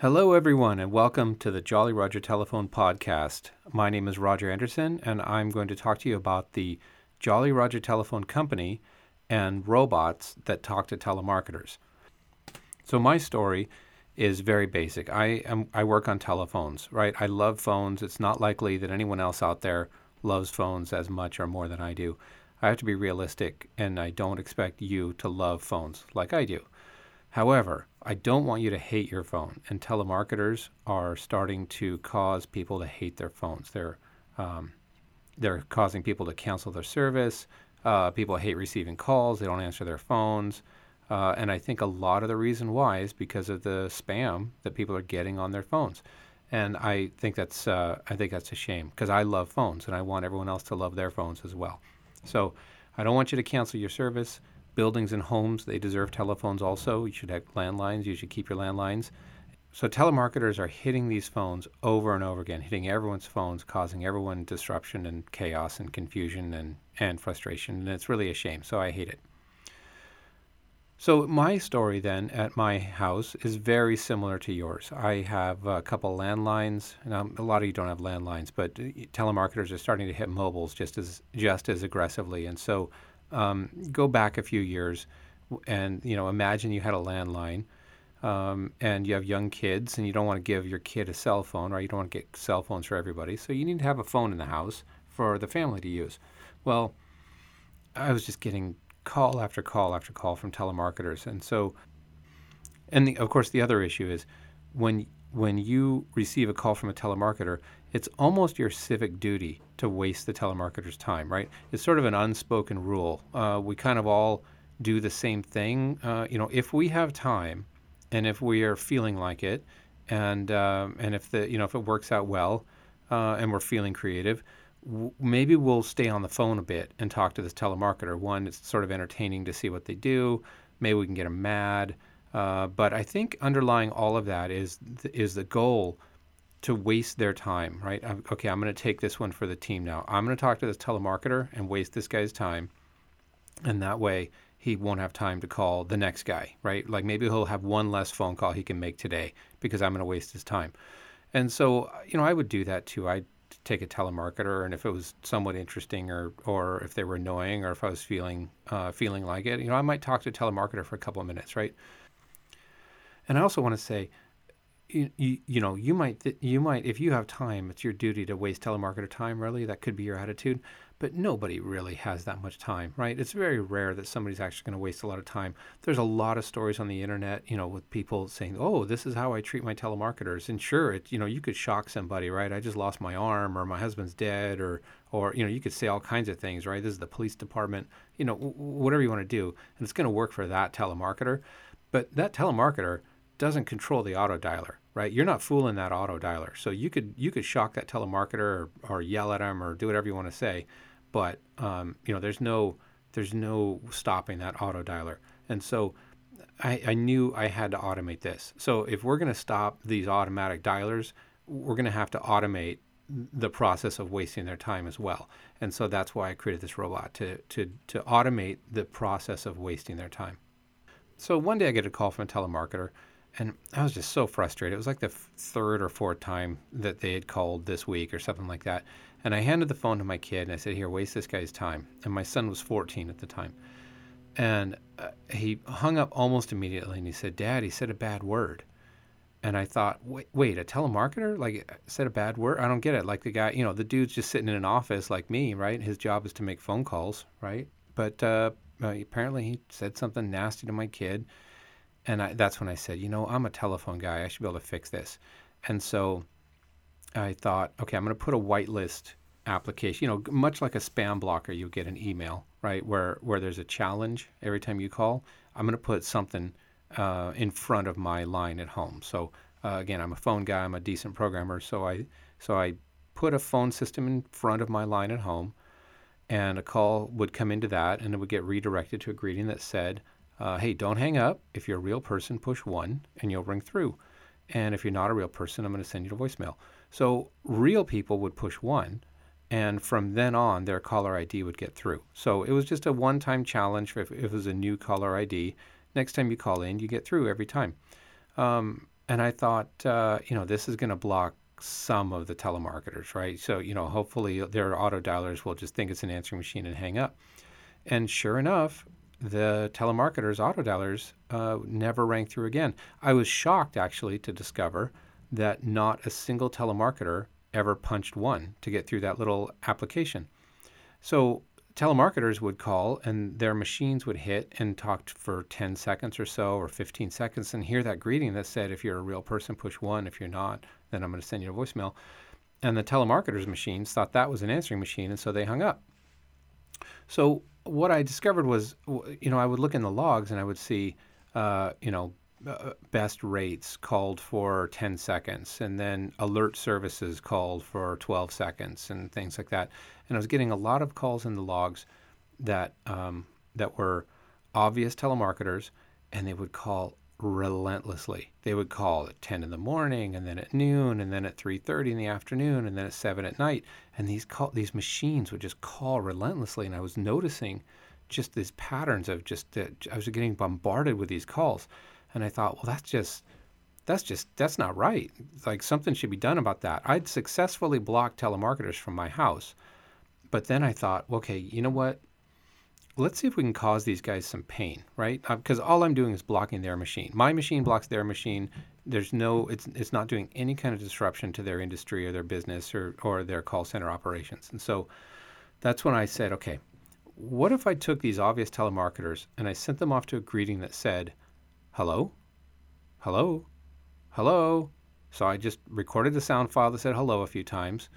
Hello, everyone, and welcome to the Jolly Roger Telephone Podcast. My name is Roger Anderson, and I'm going to talk to you about the Jolly Roger Telephone Company and robots that talk to telemarketers. So, my story is very basic. I am I work on telephones, right? I love phones. It's not likely that anyone else out there loves phones as much or more than I do. I have to be realistic, and I don't expect you to love phones like I do. However, I don't want you to hate your phone, and telemarketers are starting to cause people to hate their phones. They're um, they're causing people to cancel their service. Uh, people hate receiving calls. They don't answer their phones. Uh, and I think a lot of the reason why is because of the spam that people are getting on their phones. And I think that's uh, I think that's a shame because I love phones and I want everyone else to love their phones as well. So I don't want you to cancel your service buildings and homes, they deserve telephones also. You should have landlines. You should keep your landlines. So telemarketers are hitting these phones over and over again, hitting everyone's phones, causing everyone disruption and chaos and confusion and, and frustration. And it's really a shame. So I hate it. So my story then at my house is very similar to yours. I have a couple landlines. Now, a lot of you don't have landlines, but uh, telemarketers are starting to hit mobiles just as just as aggressively. And so um, go back a few years and you know imagine you had a landline um, and you have young kids and you don't want to give your kid a cell phone right? You don't want to get cell phones for everybody so you need to have a phone in the house for the family to use. Well i was just getting call after call after call from telemarketers and so and the, of course the other issue is when when you receive a call from a telemarketer, it's almost your civic duty to waste the telemarketer's time, right? It's sort of an unspoken rule. Uh, we kind of all do the same thing. Uh, you know, if we have time, and if we are feeling like it, and um, and if the you know if it works out well, uh, and we're feeling creative, w- maybe we'll stay on the phone a bit and talk to this telemarketer. One, it's sort of entertaining to see what they do. Maybe we can get them mad. Uh, but I think underlying all of that is is the goal to waste their time, right? I'm, okay, I'm going to take this one for the team now. I'm going to talk to this telemarketer and waste this guy's time, and that way he won't have time to call the next guy, right? Like maybe he'll have one less phone call he can make today because I'm going to waste his time. And so, you know, I would do that too. I'd take a telemarketer, and if it was somewhat interesting, or or if they were annoying, or if I was feeling uh, feeling like it, you know, I might talk to a telemarketer for a couple of minutes, right? And I also want to say, you, you, you, know, you might, th- you might, if you have time, it's your duty to waste telemarketer time, really. That could be your attitude. But nobody really has that much time, right? It's very rare that somebody's actually going to waste a lot of time. There's a lot of stories on the internet, you know, with people saying, oh, this is how I treat my telemarketers. And sure, it, you know, you could shock somebody, right? I just lost my arm or my husband's dead or, or, you know, you could say all kinds of things, right? This is the police department, you know, w- whatever you want to do. And it's going to work for that telemarketer. But that telemarketer, doesn't control the auto dialer, right? You're not fooling that auto dialer. So you could you could shock that telemarketer or, or yell at him or do whatever you want to say, but um, you know there's no there's no stopping that auto dialer. And so I, I knew I had to automate this. So if we're going to stop these automatic dialers, we're going to have to automate the process of wasting their time as well. And so that's why I created this robot to to to automate the process of wasting their time. So one day I get a call from a telemarketer and I was just so frustrated. It was like the third or fourth time that they had called this week or something like that. And I handed the phone to my kid and I said, Here, waste this guy's time. And my son was 14 at the time. And uh, he hung up almost immediately and he said, Dad, he said a bad word. And I thought, wait, wait, a telemarketer like said a bad word? I don't get it. Like the guy, you know, the dude's just sitting in an office like me, right? His job is to make phone calls, right? But uh, apparently he said something nasty to my kid and I, that's when I said, you know, I'm a telephone guy. I should be able to fix this. And so I thought, okay, I'm going to put a whitelist application. You know, much like a spam blocker, you get an email, right, where where there's a challenge every time you call. I'm going to put something uh, in front of my line at home. So uh, again, I'm a phone guy. I'm a decent programmer. So I so I put a phone system in front of my line at home, and a call would come into that, and it would get redirected to a greeting that said, uh, hey, don't hang up. If you're a real person, push one and you'll ring through. And if you're not a real person, I'm going to send you to voicemail. So real people would push one, and from then on, their caller ID would get through. So it was just a one time challenge if, if it was a new caller ID. Next time you call in, you get through every time. Um, and I thought, uh, you know, this is going to block some of the telemarketers, right? So, you know, hopefully their auto dialers will just think it's an answering machine and hang up. And sure enough, the telemarketers, auto dialers, uh, never rang through again. I was shocked actually to discover that not a single telemarketer ever punched one to get through that little application. So telemarketers would call and their machines would hit and talk for 10 seconds or so or 15 seconds and hear that greeting that said, if you're a real person, push one. If you're not, then I'm going to send you a voicemail. And the telemarketers' machines thought that was an answering machine, and so they hung up. So what I discovered was, you know, I would look in the logs and I would see, uh, you know, uh, best rates called for 10 seconds, and then alert services called for 12 seconds, and things like that. And I was getting a lot of calls in the logs that um, that were obvious telemarketers, and they would call relentlessly. They would call at 10 in the morning, and then at noon, and then at 3:30 in the afternoon, and then at 7 at night. And these call these machines would just call relentlessly, and I was noticing just these patterns of just uh, I was getting bombarded with these calls. And I thought, well, that's just that's just that's not right. Like something should be done about that. I'd successfully blocked telemarketers from my house, but then I thought, okay, you know what? Let's see if we can cause these guys some pain, right? Because uh, all I'm doing is blocking their machine. My machine blocks their machine. There's no, it's it's not doing any kind of disruption to their industry or their business or or their call center operations. And so that's when I said, okay, what if I took these obvious telemarketers and I sent them off to a greeting that said, hello, hello, hello. So I just recorded the sound file that said hello a few times,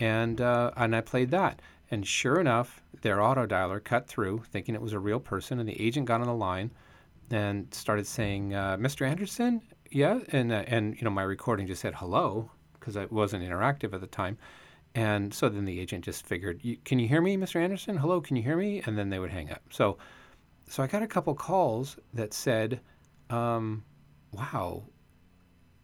and uh, and I played that. And sure enough, their auto dialer cut through, thinking it was a real person, and the agent got on the line and started saying, uh, "Mr. Anderson, yeah," and uh, and you know my recording just said hello because it wasn't interactive at the time. And so then the agent just figured, "Can you hear me, Mr. Anderson? Hello, can you hear me?" And then they would hang up. So, so I got a couple calls that said, um, wow,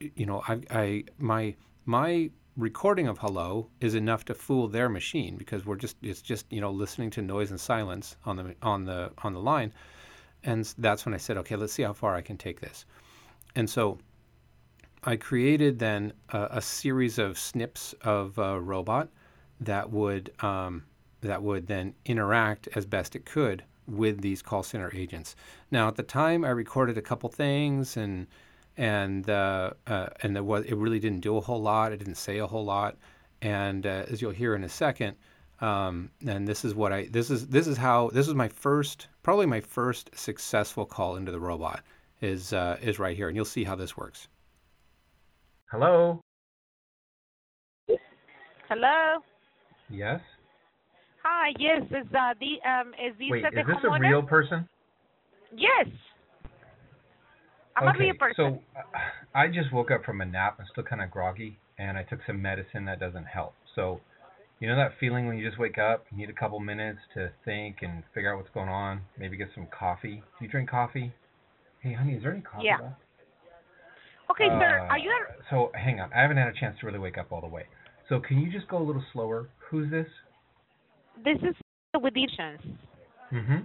you know, I, I, my, my recording of hello is enough to fool their machine because we're just, it's just, you know, listening to noise and silence on the, on the, on the line. And that's when I said, okay, let's see how far I can take this. And so I created then a, a series of snips of a robot that would, um, that would then interact as best it could with these call center agents. Now, at the time, I recorded a couple things, and and uh, uh, and it, was, it really didn't do a whole lot. It didn't say a whole lot, and uh, as you'll hear in a second, um, and this is what I this is this is how this is my first probably my first successful call into the robot is uh, is right here, and you'll see how this works. Hello. Hello. Yes. Hi, yes, is uh, the um is this Wait, the is this homeowner? a real person? Yes. I'm okay, a person. so uh, I just woke up from a nap. I'm still kind of groggy, and I took some medicine that doesn't help. So, you know that feeling when you just wake up, you need a couple minutes to think and figure out what's going on. Maybe get some coffee. Do you drink coffee? Hey, honey, is there any coffee Yeah. left? Okay, sir, Uh, are you So hang on, I haven't had a chance to really wake up all the way. So can you just go a little slower? Who's this? this is with insurance. Mm-hmm.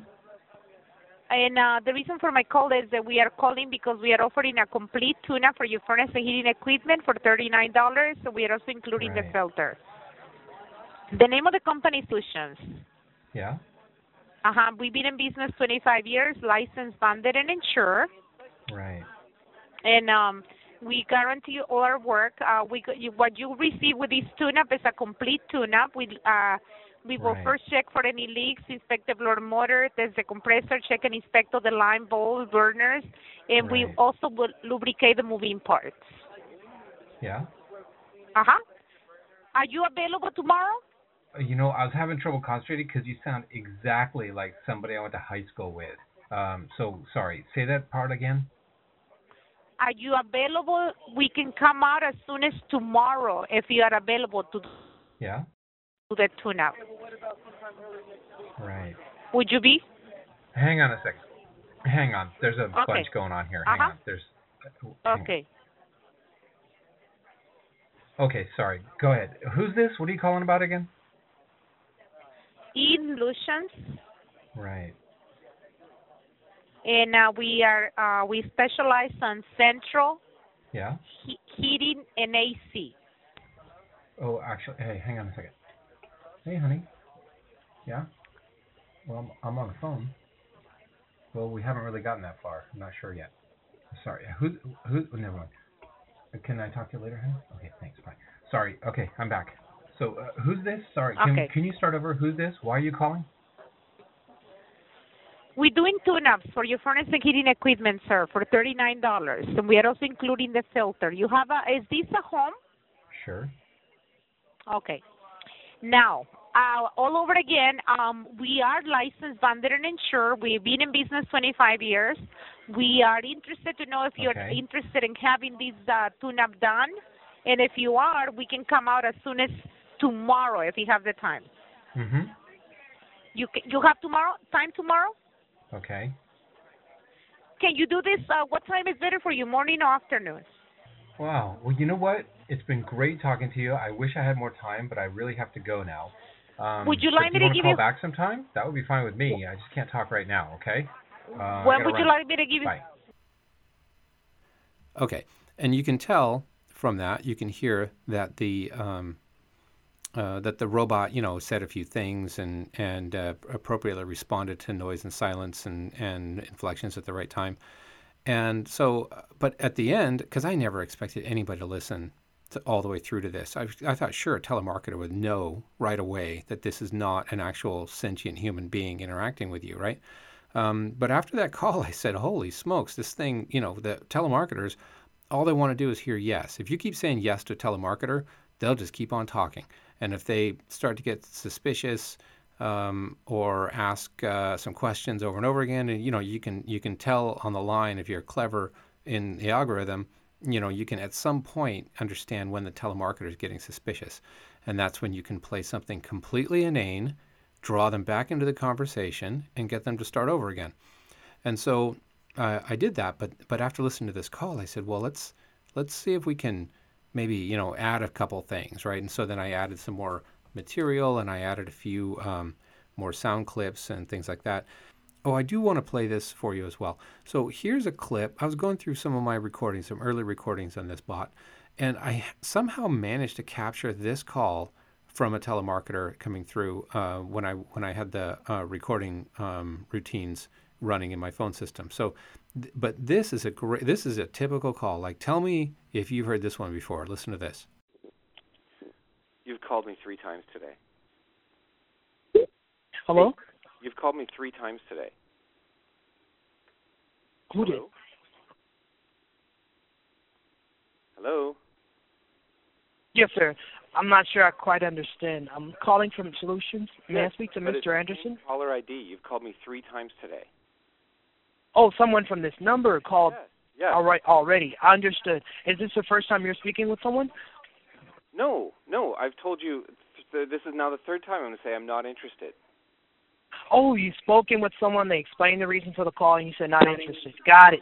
And uh, the reason for my call is that we are calling because we are offering a complete tune-up for your furnace and heating equipment for $39. So we are also including the filter. The name of the company is Solutions. Yeah. Uh-huh. We've been in business 25 years, licensed, bonded, and insured. Right. and um, we guarantee all our work. Uh, we what you receive with this tune-up is a complete tune-up. We uh, we will Right. first check for any leaks, inspect the blower motor, test the compressor, check and inspect all the line balls, burners, and we also will lubricate the moving parts. Yeah. Uh huh. Are you available tomorrow? Uh, You know, I was having trouble concentrating because you sound exactly like somebody I went to high school with. Um, so sorry. Say that part again. Are you available? We can come out as soon as tomorrow if you are available to Yeah. The tune-up. Right. Would you be? Hang on a second. Hang on. There's a Okay. bunch going on here. Hang Uh-huh. on. There's. hang on. Okay. Okay. Sorry. Go ahead. Who's this? What are you calling about again? Illusions. Right. and uh, we are uh, we specialize on central Yeah. He- heating and AC. Oh, actually, hey, hang on a second. Hey, honey. Yeah. Well, I'm, I'm on the phone. Well, we haven't really gotten that far. I'm not sure yet. Sorry. Who's who's? Oh, never mind. Can I talk to you later, honey? Okay, thanks. Bye. Sorry. Okay, I'm back. So, uh, who's this? Sorry. Can, Okay. can you start over? Who's this? Why are you calling? We're doing tune-ups for your furnace and heating equipment, sir, for thirty-nine dollars, and we are also including the filter. You have a? Is this a home? Sure. Okay. Now, uh, all over again, um, we are licensed, bonded, and insured. We've been in business 25 years. We are interested to know if you're Okay. interested in having this uh, tune-up done, and if you are, we can come out as soon as tomorrow if you have the time. Mm-hmm. You you have tomorrow time tomorrow? Okay. Can you do this? Uh, what time is better for you, morning or afternoon? Wow. Well, you know what? It's been great talking to you. I wish I had more time, but I really have to go now. Um, Would you like me to wanna give call you- back sometime? That would be fine with me. I just can't talk right now. Okay. Uh, when gotta would you like me to give you? Bye. Okay, and you can tell from that, you can hear that the um, uh, that the robot, you know, said a few things and and uh, appropriately responded to noise and silence and and inflections at the right time. And so, uh, but at the end, because I never expected anybody to listen to, all the way through to this, I, I thought sure a telemarketer would know right away that this is not an actual sentient human being interacting with you, right? Um, but after that call, I said, holy smokes, this thing, you know, the telemarketers, all they want to do is hear yes. If you keep saying yes to a telemarketer, they'll just keep on talking. And if they start to get suspicious um, or ask uh, some questions over and over again, and you know, you can you can tell on the line if you're clever in the algorithm, you know, you can at some point understand when the telemarketer is getting suspicious, and that's when you can play something completely inane, draw them back into the conversation, and get them to start over again. And so uh, I did that, but but after listening to this call, I said, well, let's let's see if we can maybe you know add a couple things, right? And so then I added some more material, and I added a few um, more sound clips and things like that. Oh, I do want to play this for you as well. So here's a clip. I was going through some of my recordings, some early recordings on this bot, and I somehow managed to capture this call from a telemarketer coming through uh, when I when I had the uh, recording um, routines running in my phone system. So, th- but this is a great. This is a typical call. Like, tell me if you've heard this one before. Listen to this. You've called me three times today. Hello? You've called me three times today. Who did? Hello? Hello? Yes, sir. I'm not sure I quite understand. I'm calling from Solutions. May I speak to Mr. Anderson? Caller ID. You've called me three times today. Oh, someone from this number called Yes. Yes. all right already. I understood. Is this the first time you're speaking with someone? No, no. I've told you. th- This is now the third time I'm going to say I'm not interested. Oh, you've spoken with someone, they explained the reason for the call, and you said not interested. Got it.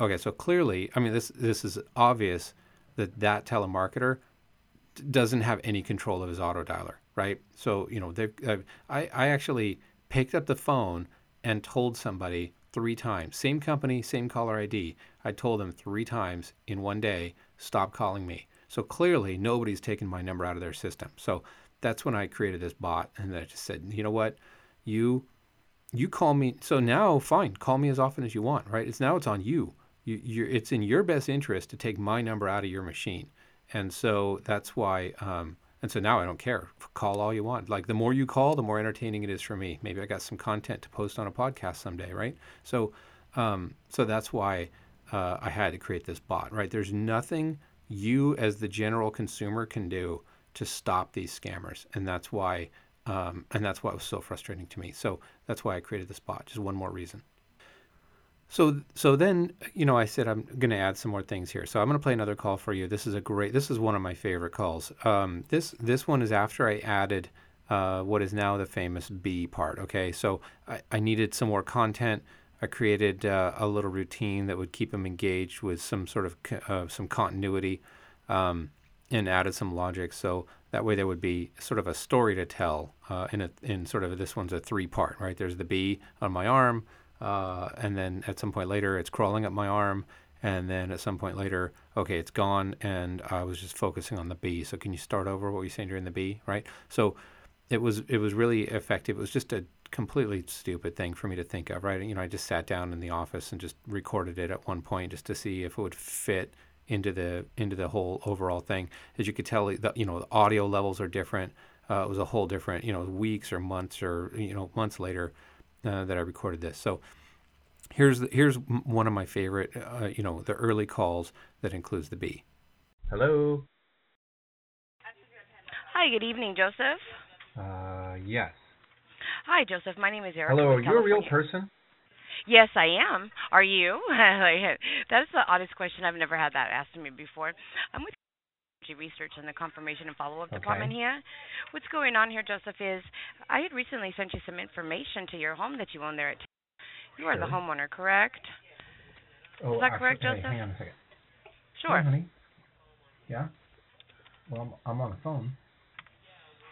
Okay, so clearly, I mean, this this is obvious that that telemarketer doesn't have any control of his auto dialer, right? So you know, uh, I I actually picked up the phone and told somebody three times, same company, same caller ID. I told them three times in one day, stop calling me. So clearly, nobody's taken my number out of their system. So that's when I created this bot, and I just said, you know what, you you call me so now fine call me as often as you want right? It's now it's on you. You it's in your best interest to take my number out of your machine. And so that's why um, and so now i don't care. Call all you want. Like the more you call the more entertaining it is for me. Maybe i got some content to post on a podcast someday right? So um, so that's why uh, i had to create this bot right? There's nothing you as the general consumer can do to stop these scammers. And that's why um, and that's what was so frustrating to me. So that's why I created this bot. Just one more reason. So so then you know I said I'm going to add some more things here. So I'm going to play another call for you. This is a great. This is one of my favorite calls. Um, this this one is after I added uh, what is now the famous bee part. Okay, so I, I needed some more content. I created uh, a little routine that would keep them engaged with some sort of uh, some continuity, um, and added some logic. So that way there would be sort of a story to tell uh, in a in sort of this one's a three part. Right, there's the bee on my arm, uh, and then at some point later it's crawling up my arm, and then at some point later, okay, it's gone, and I was just focusing on the bee. So can you start over what were you saying during the bee, right? So it was it was really effective. It was just a completely stupid thing for me to think of, right? You know, I just sat down in the office and just recorded it at one point just to see if it would fit into the into the whole overall thing. As you could tell, the, you know, the audio levels are different. Uh, it was a whole different, you know, weeks or months or you know months later uh, that I recorded this. So here's the, here's one of my favorite, uh, you know, the early calls that includes the bee. Hello. Hi, good evening, Joseph. Uh, yes. Hi, Joseph. My name is Erica. Hello. Are with you a real person? Yes, I am. Are you? That's the oddest question. I've never had that asked to me before. I'm with Energy research and the confirmation and follow-up Okay. department here. What's going on here, Joseph, is I had recently sent you some information to your home that you own there at. You are the homeowner, correct? Oh, that correct, hey, Joseph? hang on a second. Sure. Honey. Yeah. Well, I'm, I'm on the phone.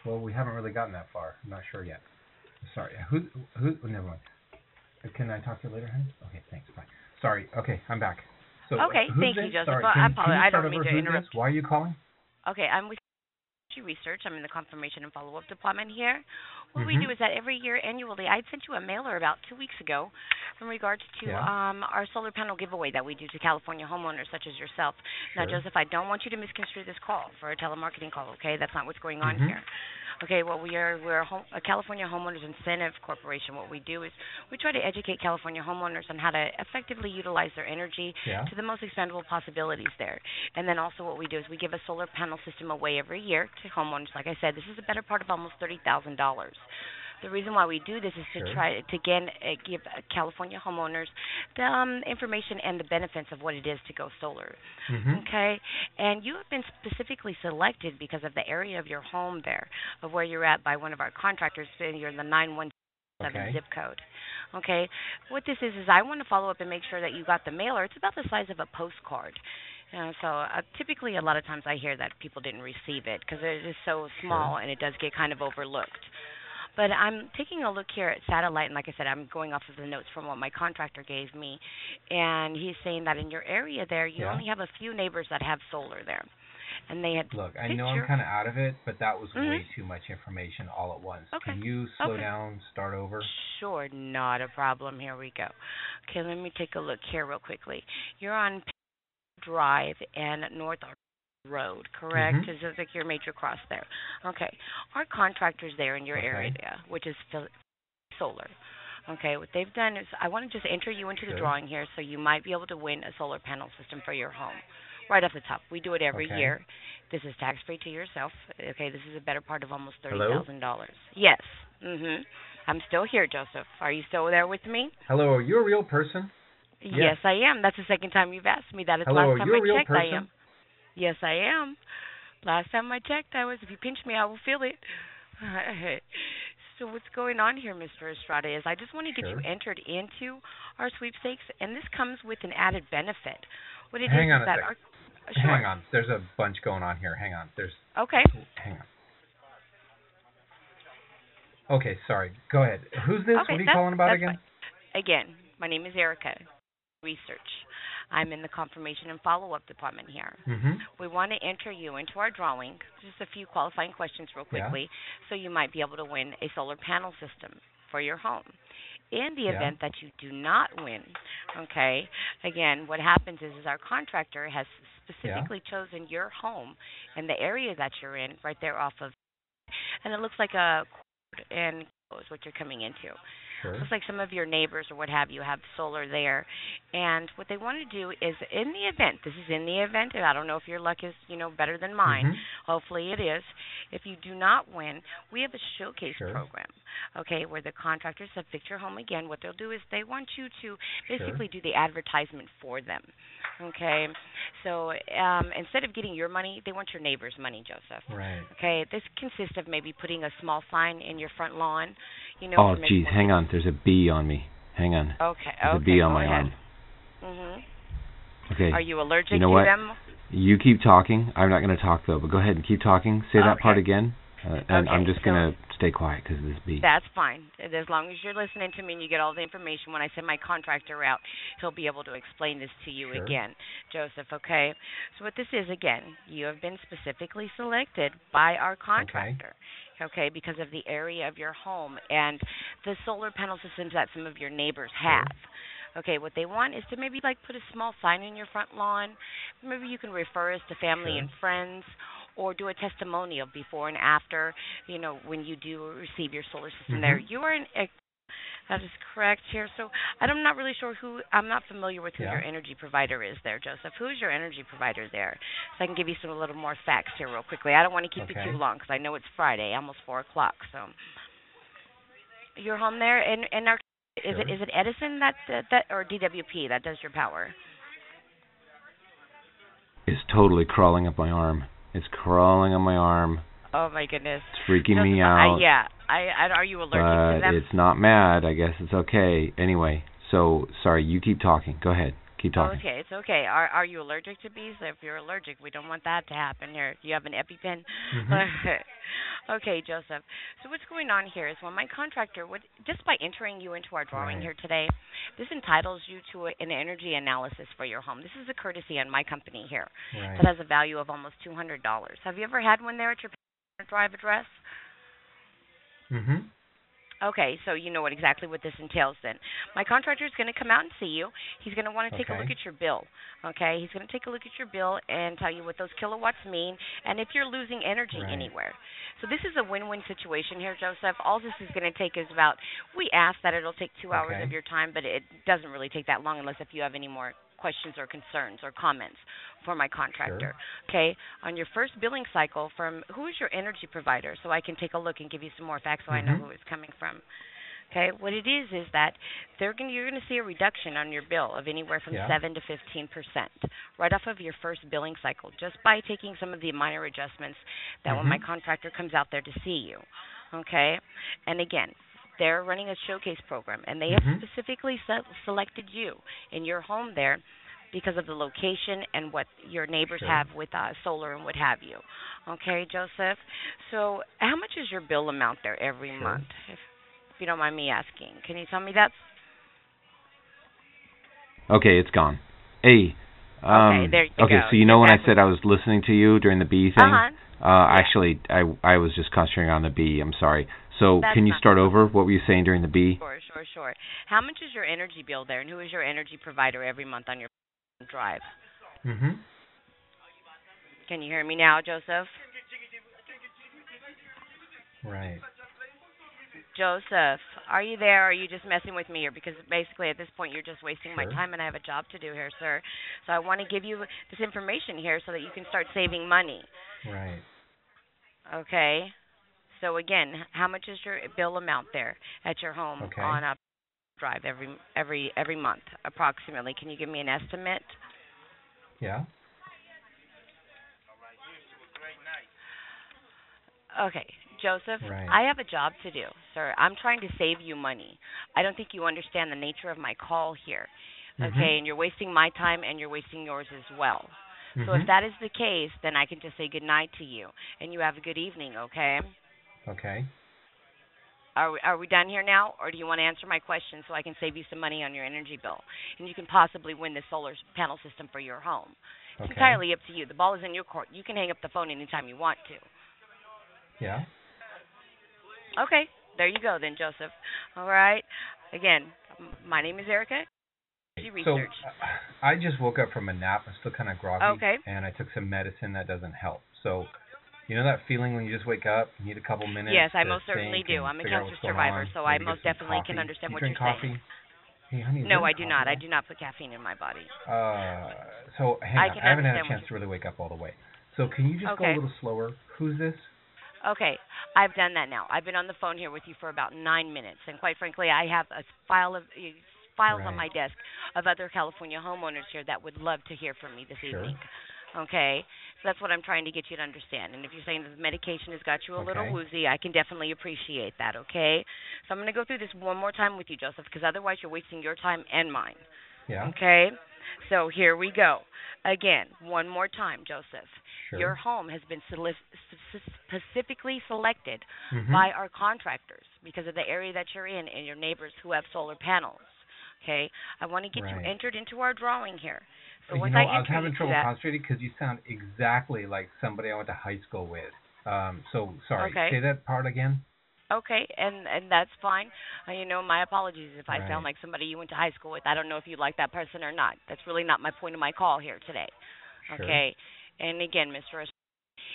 Well, we haven't really gotten that far. I'm not sure yet. Sorry. Who? Who? never mind. Uh, Can I talk to you later, honey? Okay. Thanks. Bye. Sorry. Okay. I'm back. So, Okay, who's thank you. Joseph. Sorry, Well, can, I apologize. I don't mean to interrupt. This? Why are you calling? Okay, I'm with Research. I'm in the confirmation and follow-up department here. What we Mhm. do is that every year annually, I'd sent you a mailer about two weeks ago in regards to Yeah. um, our solar panel giveaway that we do to California homeowners such as yourself. Now, Joseph, I don't want you to misconstrue this call for a telemarketing call. Okay, that's not what's going on Mhm. here. Okay, well, we are we're a, home, a California Homeowners Incentive Corporation. What we do is we try to educate California homeowners on how to effectively utilize their energy Yeah. to the most expendable possibilities there. And then also what we do is we give a solar panel system away every year to homeowners. Like I said, this is a better part of almost thirty thousand dollars. The reason why we do this is to Sure. try to again uh, give uh, California homeowners the um, information and the benefits of what it is to go solar. Mhm. Okay, and you have been specifically selected because of the area of your home there, of where you're at by one of our contractors. and You're in the nine one seven Okay. zip code. Okay, what this is is I want to follow up and make sure that you got the mailer. It's about the size of a postcard. Uh, so uh, typically, a lot of times I hear that people didn't receive it because it is so small and it does get kind of overlooked. But I'm taking a look here at satellite, and like I said, I'm going off of the notes from what my contractor gave me, and he's saying that in your area there, you Yeah. only have a few neighbors that have solar there, and they had Look, I know I'm kind of out of it, but that was way Mhm. too much information all at once. Okay. Can you slow Okay. down, start over? Sure, not a problem. Here we go. Okay, let me take a look here real quickly. You're on Drive and North Road, correct? Mhm. Is it like your major cross there? Okay. Our contractors there in your Okay. area, which is solar. Okay, what they've done is I want to just enter you into the drawing here so you might be able to win a solar panel system for your home. Right off the top. We do it every Okay. year. This is tax free to yourself. Okay, this is a better part of almost thirty thousand dollars. Yes. Mhm. I'm still here, Joseph. Are you still there with me? Hello, are you a real person? Yes, Yes. I am. That's the second time you've asked me that. It's Hello, last time I checked I person? am. Yes, I am. Last time I checked I was if you pinch me I will feel it. so what's going on here, Mr. Estrada, is I just want to get you entered into our sweepstakes and this comes with an added benefit. What it Hang is on is a that our uh, Sure. Hang on. There's a bunch going on here. Hang on. There's Okay. hang on. Okay, sorry. Go ahead. Who's this? Okay, what are you calling about again? Again, my name is Erica. Research. I'm in the confirmation and follow-up department here. Mhm. We want to enter you into our drawing. Just a few qualifying questions, real Yeah. quickly, so you might be able to win a solar panel system for your home. In the Yeah. event that you do not win, okay, again, what happens is, is our contractor has specifically chosen your home and the area that you're in, right there off of, and it looks like a and is what you're coming into. Sure. Looks like some of your neighbors or what have you have solar there. And what they want to do is in the event, this is in the event, and I don't know if your luck is, you know, better than mine. Mhm. Hopefully it is. If you do not win, we have a showcase Sure. program, okay, where the contractors have picked your home again. What they'll do is they want you to basically do the advertisement for them, okay? So um, instead of getting your money, they want your neighbor's money, Joseph. Right. Okay, this consists of maybe putting a small sign in your front lawn, you know. Oh, geez, hang on. There's a bee on me. Hang on. Okay, There's okay. a bee on my ahead. arm. Mhm. Okay. Are you allergic You know to what? them? You keep talking. I'm not going to talk though, but go ahead and keep talking. Say that part again. And Okay, I'm just so- gonna stay quiet because of this beat. That's fine. As long as you're listening to me and you get all the information, when I send my contractor out, he'll be able to explain this to you Sure. again, Joseph. Okay. So what this is again, you have been specifically selected by our contractor. Okay, because of the area of your home and the solar panel systems that some of your neighbors have. Okay, what they want is to maybe like put a small sign in your front lawn. Maybe you can refer us to family Sure. and friends or do a testimonial before and after, you know, when you do receive your solar system there. Mhm. You are an that is correct here. So I'm not really sure who I'm not familiar with who Yeah. your energy provider is there, Joseph. Who's your energy provider there? So I can give you some a little more facts here real quickly. I don't want to keep Okay. you too long because I know it's Friday, almost four o'clock. So your home there, and and our is it Sure. is it Edison that, that that or DWP that does your power? It's totally crawling up my arm. It's crawling on my arm. Oh my goodness. It's freaking me out. I, yeah. I, I are you allergic to but them? it's not mad. I guess it's okay. Anyway, so sorry. You keep talking. Go ahead. Keep talking. Okay, it's okay. Are are you allergic to bees? If you're allergic, we don't want that to happen here. Do you have an EpiPen? Mhm. okay, Joseph. So what's going on here is when my contractor would just by entering you into our drawing Right. here today, this entitles you to a, an energy analysis for your home. This is a courtesy on my company here Right. that has a value of almost two hundred dollars. Have you ever had one there at your drive address? Mhm. Okay, so you know what exactly what this entails then. My contractor is going to come out and see you. He's going to want to take a look at your bill. Okay, he's going to take a look at your bill and tell you what those kilowatts mean and if you're losing energy Right. anywhere. So this is a win-win situation here, Joseph. All this is going to take is about we ask that it'll take 2 hours Okay. of your time, but it doesn't really take that long unless if you have any more questions or concerns or comments for my contractor. Okay, on your first billing cycle from who is your energy provider so I can take a look and give you some more facts so I know Mhm. who it's coming from. Okay, what it is is that they're going you're going to see a reduction on your bill of anywhere from Yeah. 7 to 15% right off of your first billing cycle just by taking some of the minor adjustments that when my Mhm. contractor comes out there to see you. Okay? And again, they're running a showcase program and they have Mhm. specifically se- selected you in your home there because of the location and what your neighbors Sure. have with uh, solar and what have you. Okay, Joseph. So, how much is your bill amount there every Sure. month? If, if you don't mind me asking, can you tell me that? Okay, it's gone. Hey. Um, there you okay, go. so you know when I said I was listening to you during the bee thing? Uh-huh. Uh, Actually, I I was just concentrating on the bee. I'm sorry. So That's can you start over? What were you saying during the bee? Sure, sure, sure. How much is your energy bill there, and who is your energy provider every month on your drive? Mhm. Can you hear me now, Joseph? Right. Joseph, are you there? Or are you just messing with me here? Because basically, at this point, you're just wasting my time, and I have a job to do here, sir. So I want to give you this information here so that you can start saving money. Right. Okay. So again, how much is your bill amount there at your home Okay. on a drive every every every month approximately? Can you give me an estimate? Yeah. Okay, Joseph, Right. I have a job to do, sir. I'm trying to save you money. I don't think you understand the nature of my call here. Okay, Mhm. and you're wasting my time and you're wasting yours as well. So Mhm. if that is the case, then I can just say good night to you and you have a good evening, okay? Okay. Are we, are we done here now or do you want to answer my question so I can save you some money on your energy bill and you can possibly win the solar panel system for your home? It's Okay. entirely up to you. The ball is in your court. You can hang up the phone anytime you want to. Yeah. Okay, there you go then, Joseph. All right. Again, my name is Erica. So uh, I just woke up from a nap. I'm still kind of groggy. Okay. And I took some medicine that doesn't help. So, you know that feeling when you just wake up, you need a couple minutes. Yes, I to most certainly do. I'm a cancer survivor, so I most definitely can understand you what drink you're coffee? saying. Hey, honey. No, I do coffee not. I do not put caffeine in my body. Uh, so hang I on. I haven't had a chance to really wake up all the way. So can you just go a little slower? Who's this? Okay, I've done that now. I've been on the phone here with you for about nine minutes, and quite frankly, I have a file of uh, files on my desk of other California homeowners here that would love to hear from me this Sure. evening. Okay, so that's what I'm trying to get you to understand. And if you're saying that the medication has got you a little woozy, I can definitely appreciate that. Okay, so I'm going to go through this one more time with you, Joseph, because otherwise you're wasting your time and mine. Yeah. Okay, so here we go. Again, one more time, Joseph. Sure. Your home has been specifically selected Mhm. by our contractors because of the area that you're in and your neighbors who have solar panels. Okay, I want to get you entered into our drawing here. So you know, I I was having trouble that, concentrating because you sound exactly like somebody I went to high school with. Um, so sorry. Okay. Say that part again. Okay, and and that's fine. Uh, you know, my apologies if I Right. sound like somebody you went to high school with. I don't know if you like that person or not. That's really not my point of my call here today. Sure. Okay, and again, Mr.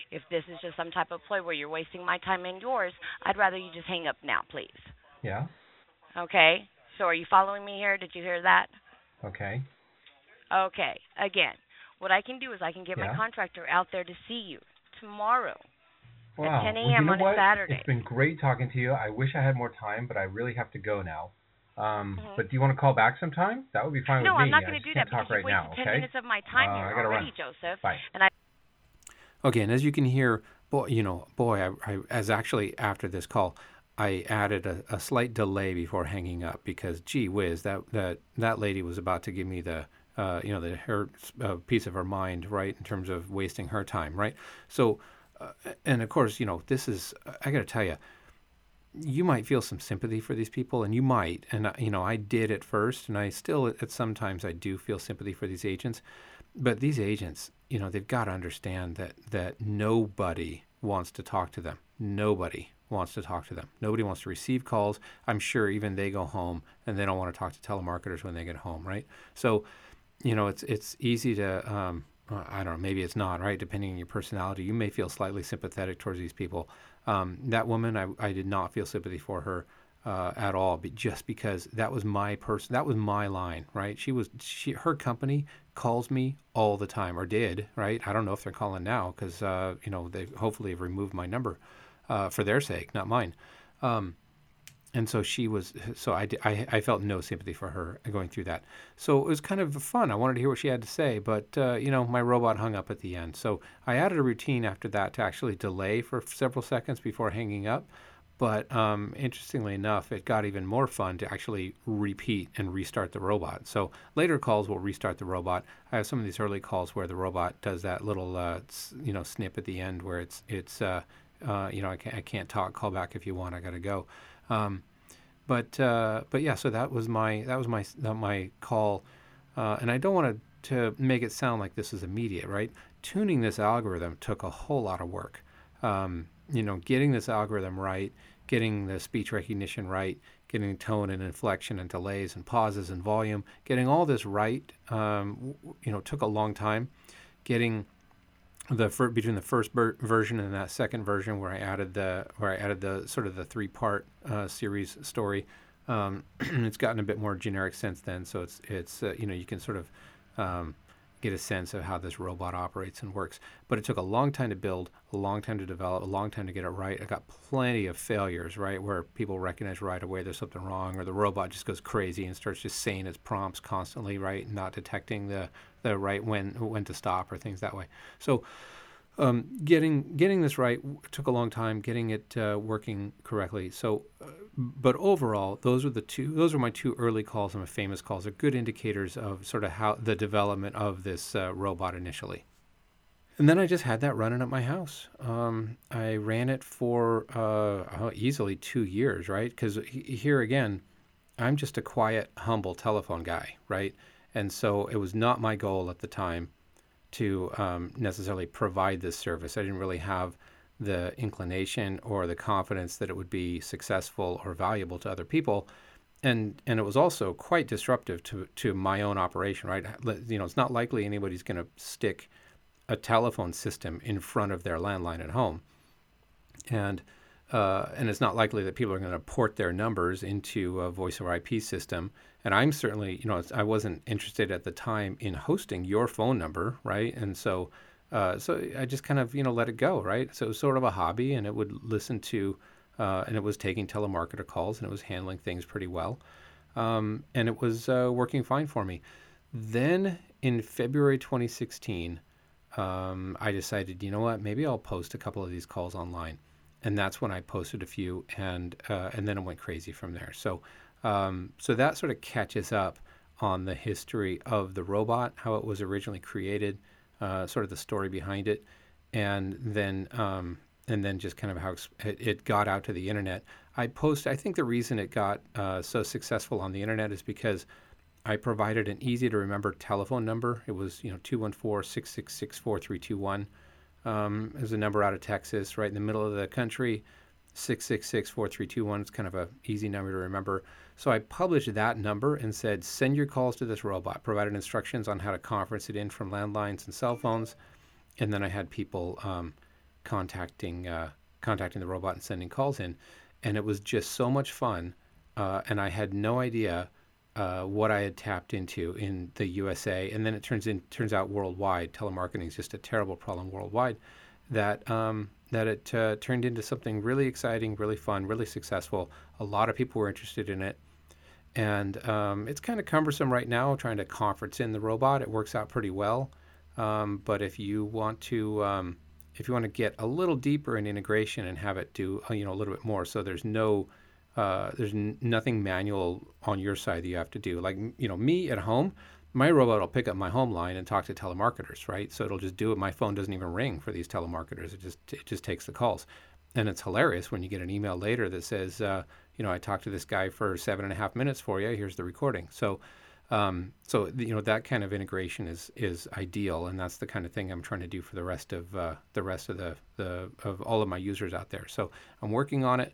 If this is just some type of play where you're wasting my time and yours, I'd rather you just hang up now, please. Yeah. Okay. So are you following me here? Did you hear that? Okay. Okay. Again, what I can do is I can get Yeah. my contractor out there to see you tomorrow. Wow. 10 Well, you a.m. know on a what? Saturday. It's been great talking to you. I wish I had more time, but I really have to go now. Um, Mhm. But do you want to call back sometime? That would be fine no, with me. No, I'm not going to do that because right you wasted now. 10 okay. minutes of my time Uh, here I gotta already, run. Joseph. Bye. And I Okay, and as you can hear, boy, you know, boy, I, I as actually after this call, I added a, a slight delay before hanging up because, gee whiz, that that that lady was about to give me the, uh, you know, the her uh, piece of her mind, right, in terms of wasting her time, right. So, uh, and of course, you know, this is I got to tell you, you might feel some sympathy for these people, and you might, and you know, I did at first, and I still at sometimes I do feel sympathy for these agents, but these agents, you know, they've got to understand that that nobody wants to talk to them. Nobody wants to talk to them. Nobody wants to receive calls. I'm sure even they go home and they don't want to talk to telemarketers when they get home, right? So, you know, it's it's easy to um, I don't know, maybe it's not, right? Depending on your personality, you may feel slightly sympathetic towards these people. Um, that woman, I, I did not feel sympathy for her uh, at all, but just because that was my person, that was my line, right? She was, she, her company calls me all the time, or did, right? I don't know if they're calling now because, uh, you know, they hopefully have removed my number uh, for their sake, not mine. Um, and so she was so I, I, I felt no sympathy for her going through that. So it was kind of fun. I wanted to hear what she had to say but uh, you know my robot hung up at the end. So i added a routine after that to actually delay for several seconds before hanging up. But um, interestingly enough it got even more fun to actually repeat and restart the robot. So later calls will restart the robot. I have some of these early calls where the robot does that little uh, you know snip at the end where it's it's uh, uh, you know I can't, I can't talk call back if you want i gotta go um, but uh, but yeah, so that was my that was my that my call, uh, and I don't want to to make it sound like this is immediate, right? Tuning this algorithm took a whole lot of work. Um, you know, getting this algorithm right, getting the speech recognition right, getting tone and inflection and delays and pauses and volume, getting all this right, um, you know, took a long time. Getting the fir- between the first ber- version and that second version where I added the where I added the sort of the three part uh, series story. Um, it's gotten a bit more generic since then, so it's it's uh, you know you can sort of um, get a sense of how this robot operates and works. But it took a long time to build, a long time to develop, a long time to get it right. I got plenty of failures, right, where people recognize right away there's something wrong, or the robot just goes crazy and starts just saying its prompts constantly, right, not detecting the the right when when to stop or things that way. So um, getting getting this right took a long time. Getting it uh, working correctly. So, uh, but overall, those are the two. Those are my two early calls and my famous calls. Are good indicators of sort of how the development of this uh, robot initially. And then I just had that running at my house. Um, I ran it for uh, oh, easily two years, right? Because here again, I'm just a quiet, humble telephone guy, right? And so it was not my goal at the time to um, necessarily provide this service. I didn't really have the inclination or the confidence that it would be successful or valuable to other people. And and it was also quite disruptive to to my own operation, right? You know, it's not likely anybody's going to stick a telephone system in front of their landline at home, and uh, and it's not likely that people are going to port their numbers into a voice over IP system. And I'm certainly, you know, I wasn't interested at the time in hosting your phone number, right? And so, uh, so I just kind of, you know, let it go, right? So it was sort of a hobby, and it would listen to, uh, and it was taking telemarketer calls, and it was handling things pretty well, um, and it was uh, working fine for me. Then in February 2016, um, I decided, you know what, maybe I'll post a couple of these calls online and that's when I posted a few, and uh, and then it went crazy from there. So um, so that sort of catches up on the history of the robot, how it was originally created, uh, sort of the story behind it, and then um, and then just kind of how it, it, got out to the internet. I post. I think the reason it got uh, so successful on the internet is because I provided an easy to remember telephone number. It was you know 214-666-4321. Um, it was a number out of Texas, right in the middle of the country. 666-4321. It's kind of a easy number to remember. So I published that number and said, send your calls to this robot. Provided instructions on how to conference it in from landlines and cell phones, and then I had people um, contacting uh, contacting the robot and sending calls in, and it was just so much fun. Uh, and I had no idea uh, what I had tapped into in the USA, and then it turns in turns out worldwide. Telemarketing is just a terrible problem worldwide. That um, that it uh, turned into something really exciting, really fun, really successful. A lot of people were interested in it, and um, it's kind of cumbersome right now trying to conference in the robot. It works out pretty well, um, but if you want to um, if you want to get a little deeper in integration and have it do uh, you know a little bit more, so there's no uh, there's n- nothing manual on your side that you have to do. Like you know, me at home, my robot will pick up my home line and talk to telemarketers, right? So it'll just do it. My phone doesn't even ring for these telemarketers. It just it just takes the calls, and it's hilarious when you get an email later that says, uh, you know, I talked to this guy for seven and a half minutes for you. Here's the recording. So. Um, so you know that kind of integration is is ideal, and that's the kind of thing I'm trying to do for the rest of uh, the rest of the, the of all of my users out there. So I'm working on it.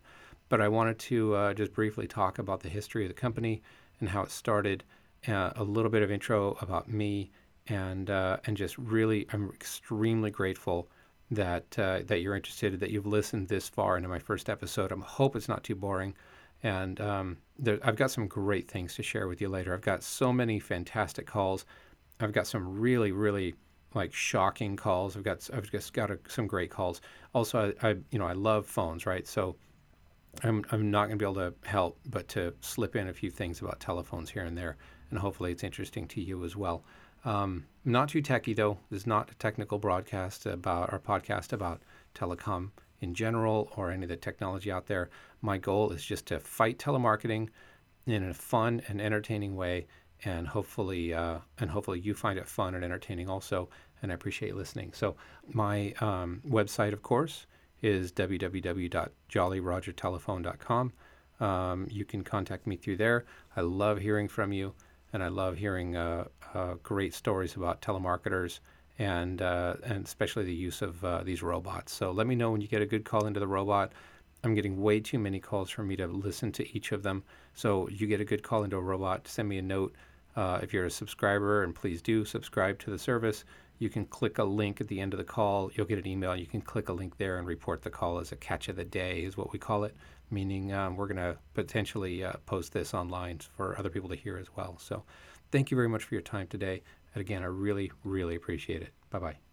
But I wanted to uh, just briefly talk about the history of the company and how it started, uh, a little bit of intro about me, and uh, and just really, I'm extremely grateful that uh, that you're interested, that you've listened this far into my first episode. I hope it's not too boring. And um, there, I've got some great things to share with you later. I've got so many fantastic calls. I've got some really, really like shocking calls. I've got I've just got a, some great calls. Also, I, I you know I love phones, right? So I'm, I'm not going to be able to help but to slip in a few things about telephones here and there, and hopefully it's interesting to you as well. Um, not too techy though. This is not a technical broadcast about our podcast about telecom in general or any of the technology out there. My goal is just to fight telemarketing in a fun and entertaining way, and hopefully, uh, and hopefully you find it fun and entertaining also. And I appreciate listening. So my um, website, of course, is www.jollyrogertelephone.com. Um, you can contact me through there. I love hearing from you, and I love hearing uh, uh, great stories about telemarketers and uh, and especially the use of uh, these robots. So let me know when you get a good call into the robot. I'm getting way too many calls for me to listen to each of them. So you get a good call into a robot, send me a note. Uh, if you're a subscriber, and please do subscribe to the service, you can click a link at the end of the call. You'll get an email. You can click a link there and report the call as a catch of the day, is what we call it, meaning um, we're going to potentially uh, post this online for other people to hear as well. So thank you very much for your time today. And again, I really, really appreciate it. Bye bye.